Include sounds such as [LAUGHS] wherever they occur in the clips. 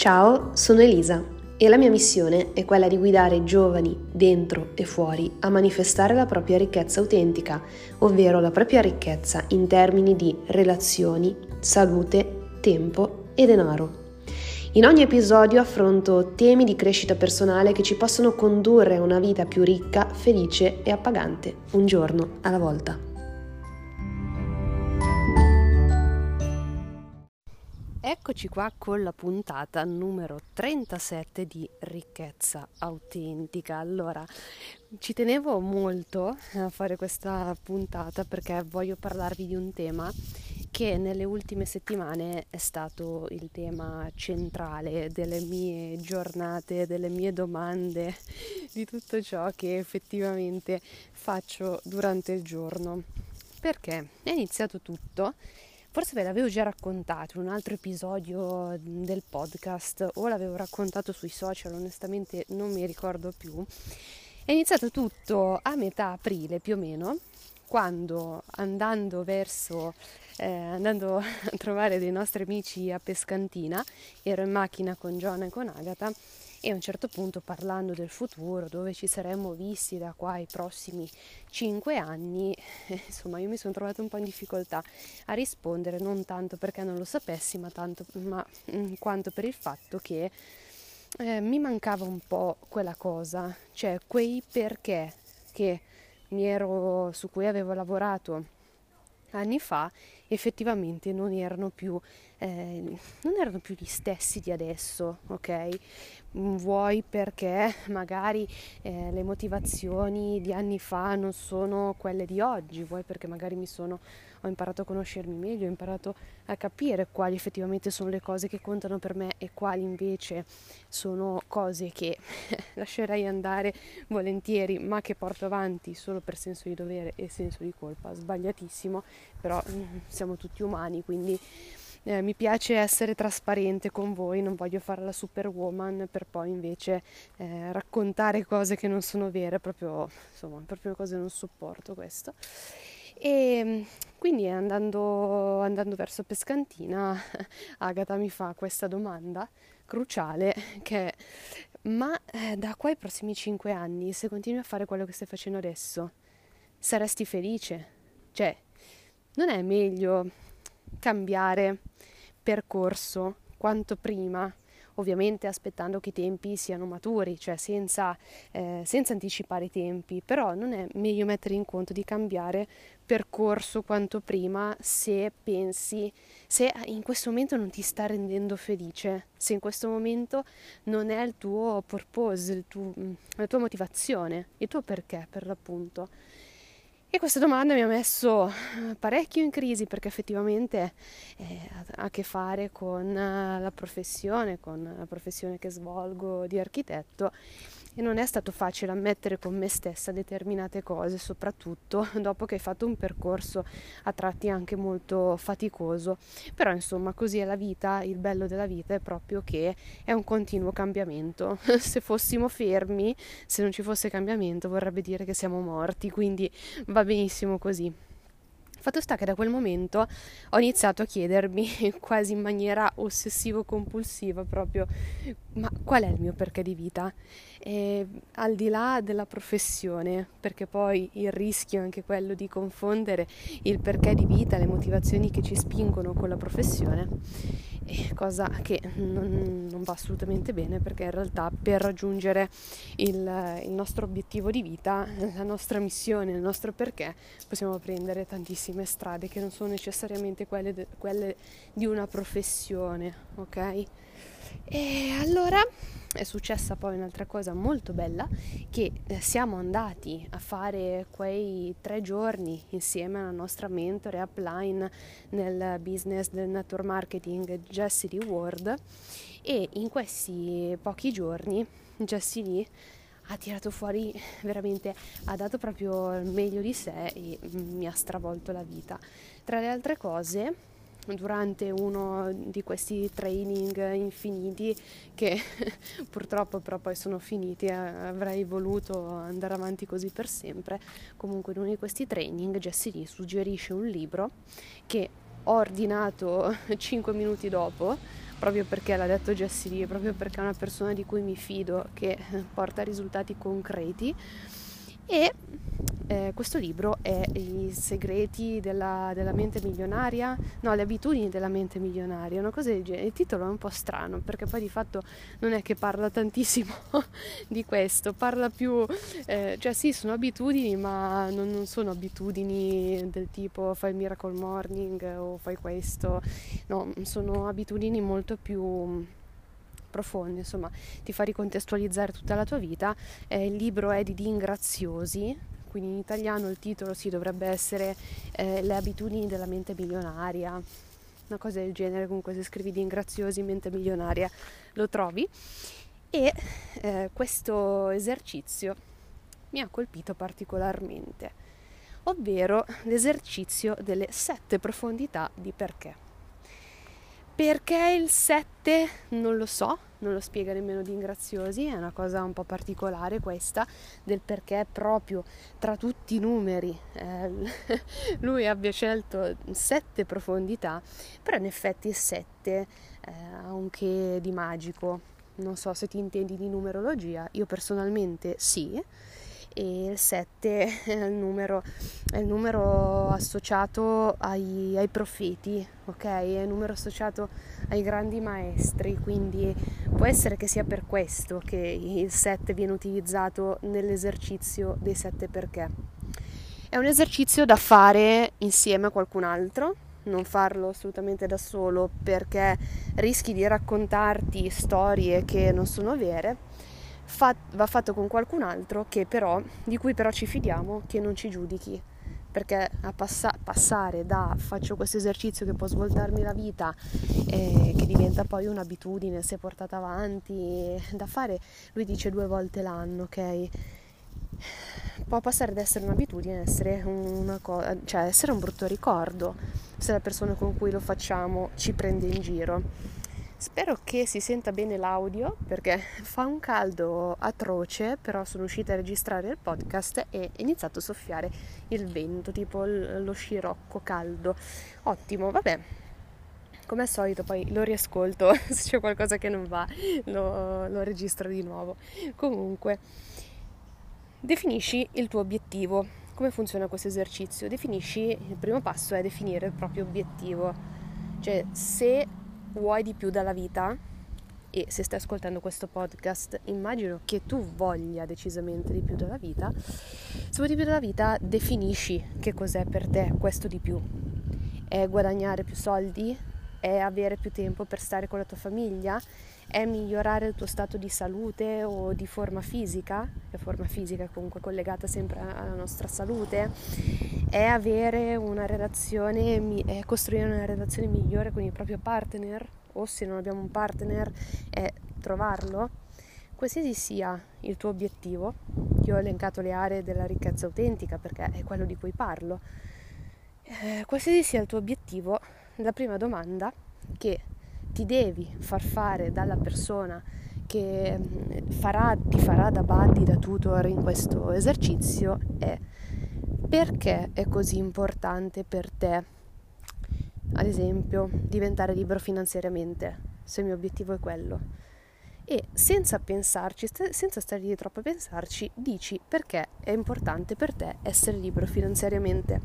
Ciao, sono Elisa e la mia missione è quella di guidare giovani dentro e fuori a manifestare la propria ricchezza autentica, ovvero la propria ricchezza in termini di relazioni, salute, tempo e denaro. In ogni episodio affronto temi di crescita personale che ci possono condurre a una vita più ricca, felice e appagante, un giorno alla volta. Eccoci qua con la puntata numero 37 di ricchezza autentica. Allora, ci tenevo molto a fare questa puntata perché voglio parlarvi di un tema che nelle ultime settimane è stato il tema centrale delle mie giornate, delle mie domande, di tutto ciò che effettivamente faccio durante il giorno. Perché è iniziato tutto Forse ve l'avevo già raccontato in un altro episodio del podcast o l'avevo raccontato sui social, onestamente non mi ricordo più. È iniziato tutto a metà aprile più o meno, quando andando verso eh, andando [LAUGHS] a trovare dei nostri amici a Pescantina, ero in macchina con John e con Agatha e a un certo punto parlando del futuro, dove ci saremmo visti da qua ai prossimi cinque anni, [LAUGHS] insomma io mi sono trovata un po' in difficoltà a rispondere, non tanto perché non lo sapessi, ma, tanto, ma mm, quanto per il fatto che eh, mi mancava un po' quella cosa, cioè quei perché che mi ero, su cui avevo lavorato anni fa effettivamente non erano più, eh, non erano più gli stessi di adesso, ok? Mm, vuoi perché magari eh, le motivazioni di anni fa non sono quelle di oggi, vuoi perché magari mi sono ho imparato a conoscermi meglio, ho imparato a capire quali effettivamente sono le cose che contano per me e quali invece sono cose che [LAUGHS] lascerei andare volentieri, ma che porto avanti solo per senso di dovere e senso di colpa. Sbagliatissimo, però mm, siamo tutti umani, quindi eh, mi piace essere trasparente con voi, non voglio fare la superwoman per poi invece eh, raccontare cose che non sono vere, proprio, insomma, proprio cose non sopporto questo. E quindi andando, andando verso Pescantina, [LAUGHS] Agata mi fa questa domanda cruciale che è ma eh, da qua ai prossimi cinque anni, se continui a fare quello che stai facendo adesso, saresti felice? Cioè, non è meglio cambiare percorso quanto prima ovviamente aspettando che i tempi siano maturi, cioè senza, eh, senza anticipare i tempi, però non è meglio mettere in conto di cambiare percorso quanto prima se pensi, se in questo momento non ti sta rendendo felice, se in questo momento non è il tuo purpose, il tuo, la tua motivazione, il tuo perché per l'appunto. E questa domanda mi ha messo eh, parecchio in crisi perché effettivamente eh, ha a che fare con eh, la professione, con la professione che svolgo di architetto e non è stato facile ammettere con me stessa determinate cose, soprattutto [LAUGHS] dopo che hai fatto un percorso a tratti anche molto faticoso. Però insomma, così è la vita, il bello della vita è proprio che è un continuo cambiamento. [LAUGHS] se fossimo fermi, se non ci fosse cambiamento, vorrebbe dire che siamo morti, quindi va benissimo così. Fatto sta che da quel momento ho iniziato a chiedermi [LAUGHS] quasi in maniera ossessivo-compulsiva proprio ma qual è il mio perché di vita? E, al di là della professione, perché poi il rischio è anche quello di confondere il perché di vita, le motivazioni che ci spingono con la professione, cosa che non, non va assolutamente bene perché in realtà per raggiungere il, il nostro obiettivo di vita, la nostra missione, il nostro perché, possiamo prendere tantissime strade che non sono necessariamente quelle, quelle di una professione, ok? E allora è successa poi un'altra cosa molto bella che eh, siamo andati a fare quei tre giorni insieme alla nostra mentore upline nel business del network marketing Jessie Lee Ward e in questi pochi giorni Jessie Lee ha tirato fuori veramente, ha dato proprio il meglio di sé e mi ha stravolto la vita. Tra le altre cose durante uno di questi training infiniti che [LAUGHS] purtroppo però poi sono finiti, avrei voluto andare avanti così per sempre. Comunque in uno di questi training Jessie Lee suggerisce un libro che ho ordinato [LAUGHS] 5 minuti dopo proprio perché l'ha detto Jessie Lee, proprio perché è una persona di cui mi fido, che [LAUGHS] porta risultati concreti e eh, questo libro è I segreti della, della, mente milionaria, no, le abitudini della mente milionaria, una cosa del genere. Il titolo è un po' strano perché poi di fatto non è che parla tantissimo [LAUGHS] di questo, parla più, eh, cioè sì, sono abitudini, ma non, non, sono abitudini del tipo fai il miracle morning o fai questo, no, sono abitudini molto più profondo, insomma ti fa ricontestualizzare tutta la tua vita. Eh, il libro è di Dean Graziosi, quindi in italiano il titolo sì dovrebbe essere eh, Le abitudini della mente milionaria, una cosa del genere, comunque se scrivi Dean Graziosi, mente milionaria, lo trovi. E eh, questo esercizio mi ha colpito particolarmente, ovvero l'esercizio delle sette profondità di perché. Perché il 7 non lo so, non lo spiega nemmeno di Ingraziosi, è una cosa un po' particolare questa del perché proprio tra tutti i numeri eh, [LAUGHS] lui abbia scelto sette profondità, però in effetti il 7 eh, ha un che di magico, non so se ti intendi di numerologia, io personalmente sì, e il 7 [LAUGHS] è il numero, è il numero associato ai, ai, profeti, ok? È il numero associato ai grandi maestri, quindi può essere che sia per questo che il 7 viene utilizzato nell'esercizio dei 7 perché. È un esercizio da fare insieme a qualcun altro, non farlo assolutamente da solo perché rischi di raccontarti storie che non sono vere fa, va fatto con qualcun altro però, di cui però ci fidiamo che non ci giudichi. Perché a passa- passare da faccio questo esercizio che può svoltarmi la vita eh, che diventa poi un'abitudine se portata avanti da fare lui dice due volte l'anno ok? Può passare ad essere un'abitudine essere, co- cioè essere un brutto ricordo se la persona con cui lo facciamo ci prende in giro Spero che si senta bene l'audio perché [LAUGHS] fa un caldo atroce, però sono uscita a registrare il podcast e è iniziato a soffiare il vento, tipo lo scirocco caldo. Ottimo, vabbè. Come al solito poi lo riascolto, [LAUGHS] se c'è qualcosa che non va lo, lo registro di nuovo. Comunque, definisci il tuo obiettivo. Come funziona questo esercizio? Definisci, il primo passo è definire il proprio obiettivo. Cioè, se vuoi di più dalla vita e se stai ascoltando questo podcast immagino che tu voglia decisamente di più dalla vita, se vuoi di più dalla vita definisci che cos'è per te questo di più. È guadagnare più soldi? È avere più tempo per stare con la tua famiglia? È migliorare il tuo stato di salute o di forma fisica? La forma fisica è comunque collegata sempre alla nostra salute? È avere una relazione, è costruire una relazione migliore con il proprio partner? O se non abbiamo un partner, è trovarlo? Qualsiasi sia il tuo obiettivo, io ho elencato le aree della ricchezza autentica perché è quello di cui parlo. Eh, qualsiasi sia il tuo obiettivo, la prima domanda che ti devi far fare dalla persona che mm, farà, ti farà da buddy, da tutor in questo esercizio è perché è così importante per te, ad esempio, diventare libero finanziariamente, se il mio obiettivo è quello. E senza pensarci, senza stare lì troppo a pensarci, dici perché è importante per te essere libero finanziariamente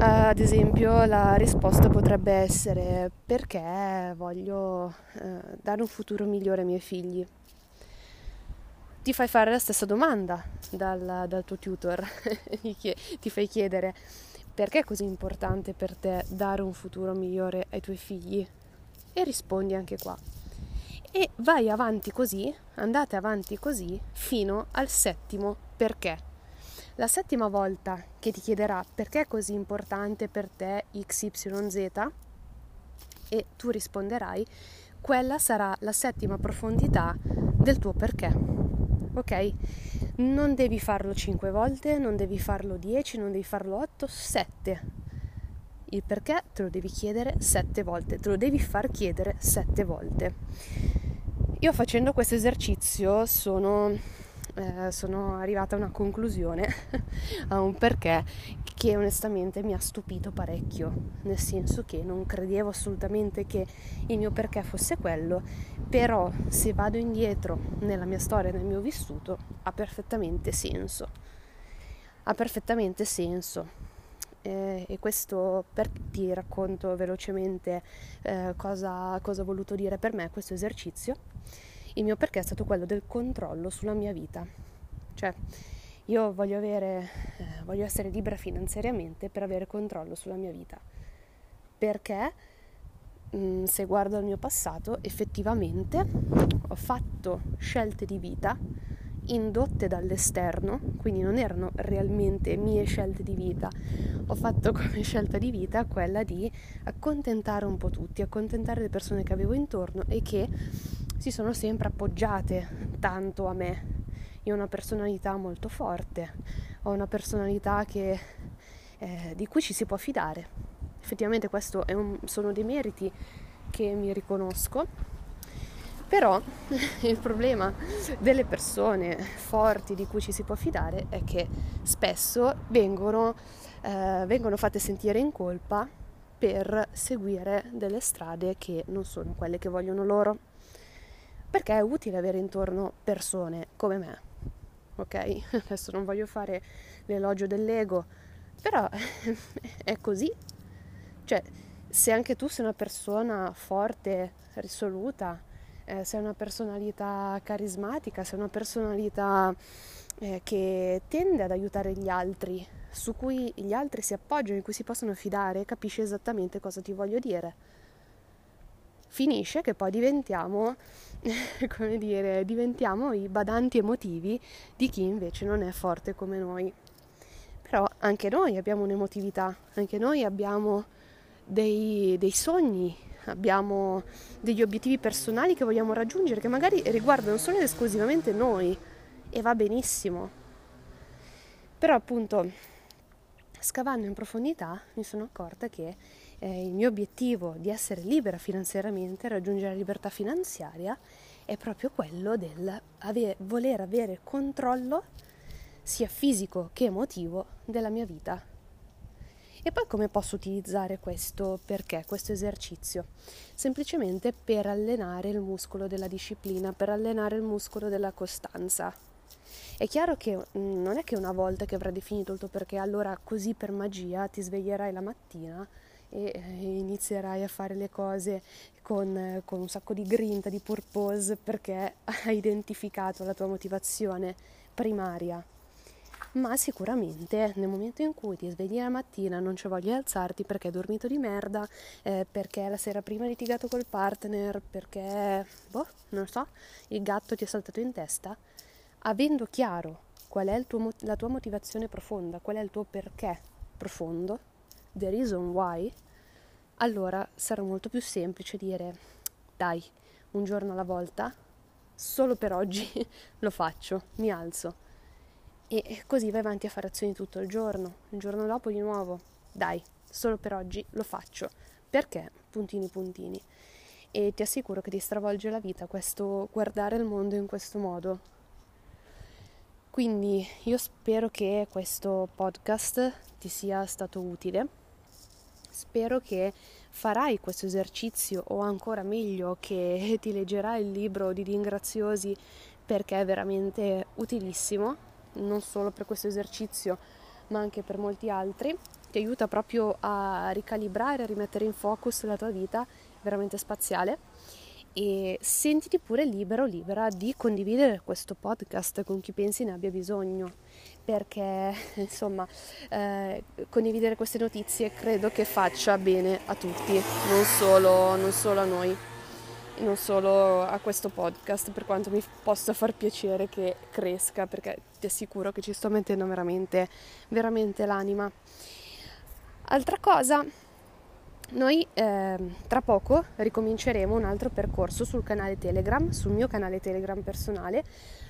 ad esempio la risposta potrebbe essere perché voglio uh, dare un futuro migliore ai miei figli. Ti fai fare la stessa domanda dal, dal tuo tutor, [LAUGHS] ti fai chiedere perché è così importante per te dare un futuro migliore ai tuoi figli e rispondi anche qua. E vai avanti così, andate avanti così fino al settimo perché. La settima volta che ti chiederà perché è così importante per te XYZ e tu risponderai, quella sarà la settima profondità del tuo perché. Ok? Non devi farlo 5 volte, non devi farlo 10, non devi farlo 8, 7. Il perché te lo devi chiedere 7 volte, te lo devi far chiedere 7 volte. Io facendo questo esercizio sono eh, sono arrivata a una conclusione, [LAUGHS] a un perché che onestamente mi ha stupito parecchio, nel senso che non credevo assolutamente che il mio perché fosse quello, però se vado indietro nella mia storia, nel mio vissuto, ha perfettamente senso. Ha perfettamente senso. Eh, e questo per ti racconto velocemente eh, cosa, cosa ho voluto dire per me questo esercizio. Il mio perché è stato quello del controllo sulla mia vita. Cioè, io voglio, avere, eh, voglio essere libera finanziariamente per avere controllo sulla mia vita. Perché mh, mm, se guardo al mio passato, effettivamente ho fatto scelte di vita indotte dall'esterno, quindi non erano realmente mie scelte di vita. Ho fatto come scelta di vita quella di accontentare un po' tutti, accontentare le persone che avevo intorno e che si sono sempre appoggiate tanto a me io ho una personalità molto forte, ho una personalità che, eh, di cui ci si può fidare. Effettivamente questi sono dei meriti che mi riconosco, però [LAUGHS] il problema delle persone forti di cui ci si può fidare è che spesso vengono, eh, vengono fatte sentire in colpa per seguire delle strade che non sono quelle che vogliono loro. Perché è utile avere intorno persone come me, ok? [LAUGHS] Adesso non voglio fare l'elogio dell'ego, però [LAUGHS] è così. Cioè, se anche tu sei una persona forte, risoluta, eh, sei una personalità carismatica, sei una personalità eh, che tende ad aiutare gli altri, su cui gli altri si appoggiano, in cui si possono fidare, capisci esattamente cosa ti voglio dire. Finisce che poi diventiamo [LAUGHS] come dire, diventiamo i badanti emotivi di chi invece non è forte come noi. Però anche noi abbiamo un'emotività, anche noi abbiamo dei, dei sogni, abbiamo degli obiettivi personali che vogliamo raggiungere, che magari riguardano solo ed esclusivamente noi e va benissimo. Però appunto, scavando in profondità, mi sono accorta che eh, il mio obiettivo di essere libera finanziariamente, raggiungere la libertà finanziaria, è proprio quello del ave- voler avere controllo sia fisico che emotivo della mia vita. E poi come posso utilizzare questo perché, questo esercizio? Semplicemente per allenare il muscolo della disciplina, per allenare il muscolo della costanza. È chiaro che mm, non è che una volta che avrai definito il tuo perché, allora così per magia ti sveglierai la mattina e eh, inizierai a fare le cose con, eh, con, un sacco di grinta, di purpose perché [LAUGHS] hai identificato la tua motivazione primaria. Ma sicuramente nel momento in cui ti svegli la mattina non c'è voglia di alzarti perché hai dormito di merda, eh, perché la sera prima hai litigato col partner, perché, boh, non so, il gatto ti è saltato in testa, avendo chiaro qual è tuo, la tua motivazione profonda, qual è il tuo perché profondo, the reason why, allora sarà molto più semplice dire dai, un giorno alla volta, solo per oggi [LAUGHS] lo faccio, mi alzo. E così vai avanti a fare azioni tutto il giorno, il giorno dopo di nuovo, dai, solo per oggi lo faccio. Perché? Puntini puntini. E ti assicuro che ti stravolge la vita questo guardare il mondo in questo modo. Quindi io spero che questo podcast ti sia stato utile Spero che farai questo esercizio o ancora meglio che [LAUGHS] ti leggerai il libro di Ringraziosi perché è veramente utilissimo, non solo per questo esercizio ma anche per molti altri. Ti aiuta proprio a ricalibrare, a rimettere in focus la tua vita veramente spaziale e sentiti pure libero, libera di condividere questo podcast con chi pensi ne abbia bisogno perché [LAUGHS] insomma eh, condividere queste notizie credo che faccia bene a tutti, non solo, non solo a noi, non solo a questo podcast, per quanto mi possa far piacere che cresca, perché ti assicuro che ci sto mettendo veramente, veramente l'anima. Altra cosa, noi eh, tra poco ricominceremo un altro percorso sul canale Telegram, sul mio canale Telegram personale,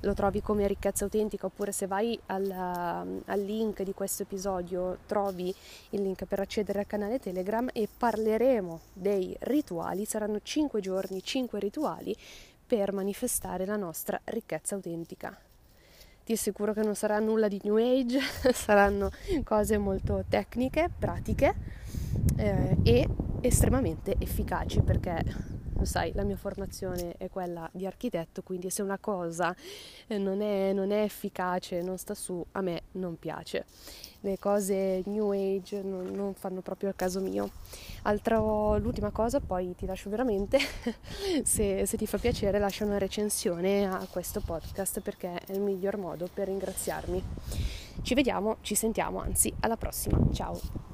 lo trovi come ricchezza autentica oppure se vai al, al, link di questo episodio trovi il link per accedere al canale Telegram e parleremo dei rituali, saranno 5 giorni, 5 rituali per manifestare la nostra ricchezza autentica. Ti assicuro che non sarà nulla di New Age, [LAUGHS] saranno cose molto tecniche, pratiche eh, e estremamente efficaci perché lo sai, la mia formazione è quella di architetto, quindi se una cosa eh, non è, non è efficace, non sta su, a me non piace. Le cose new age non, non fanno proprio il caso mio. Altro, l'ultima cosa, poi ti lascio veramente, [LAUGHS] se, se ti fa piacere lascia una recensione a questo podcast perché è il miglior modo per ringraziarmi. Ci vediamo, ci sentiamo, anzi alla prossima, ciao!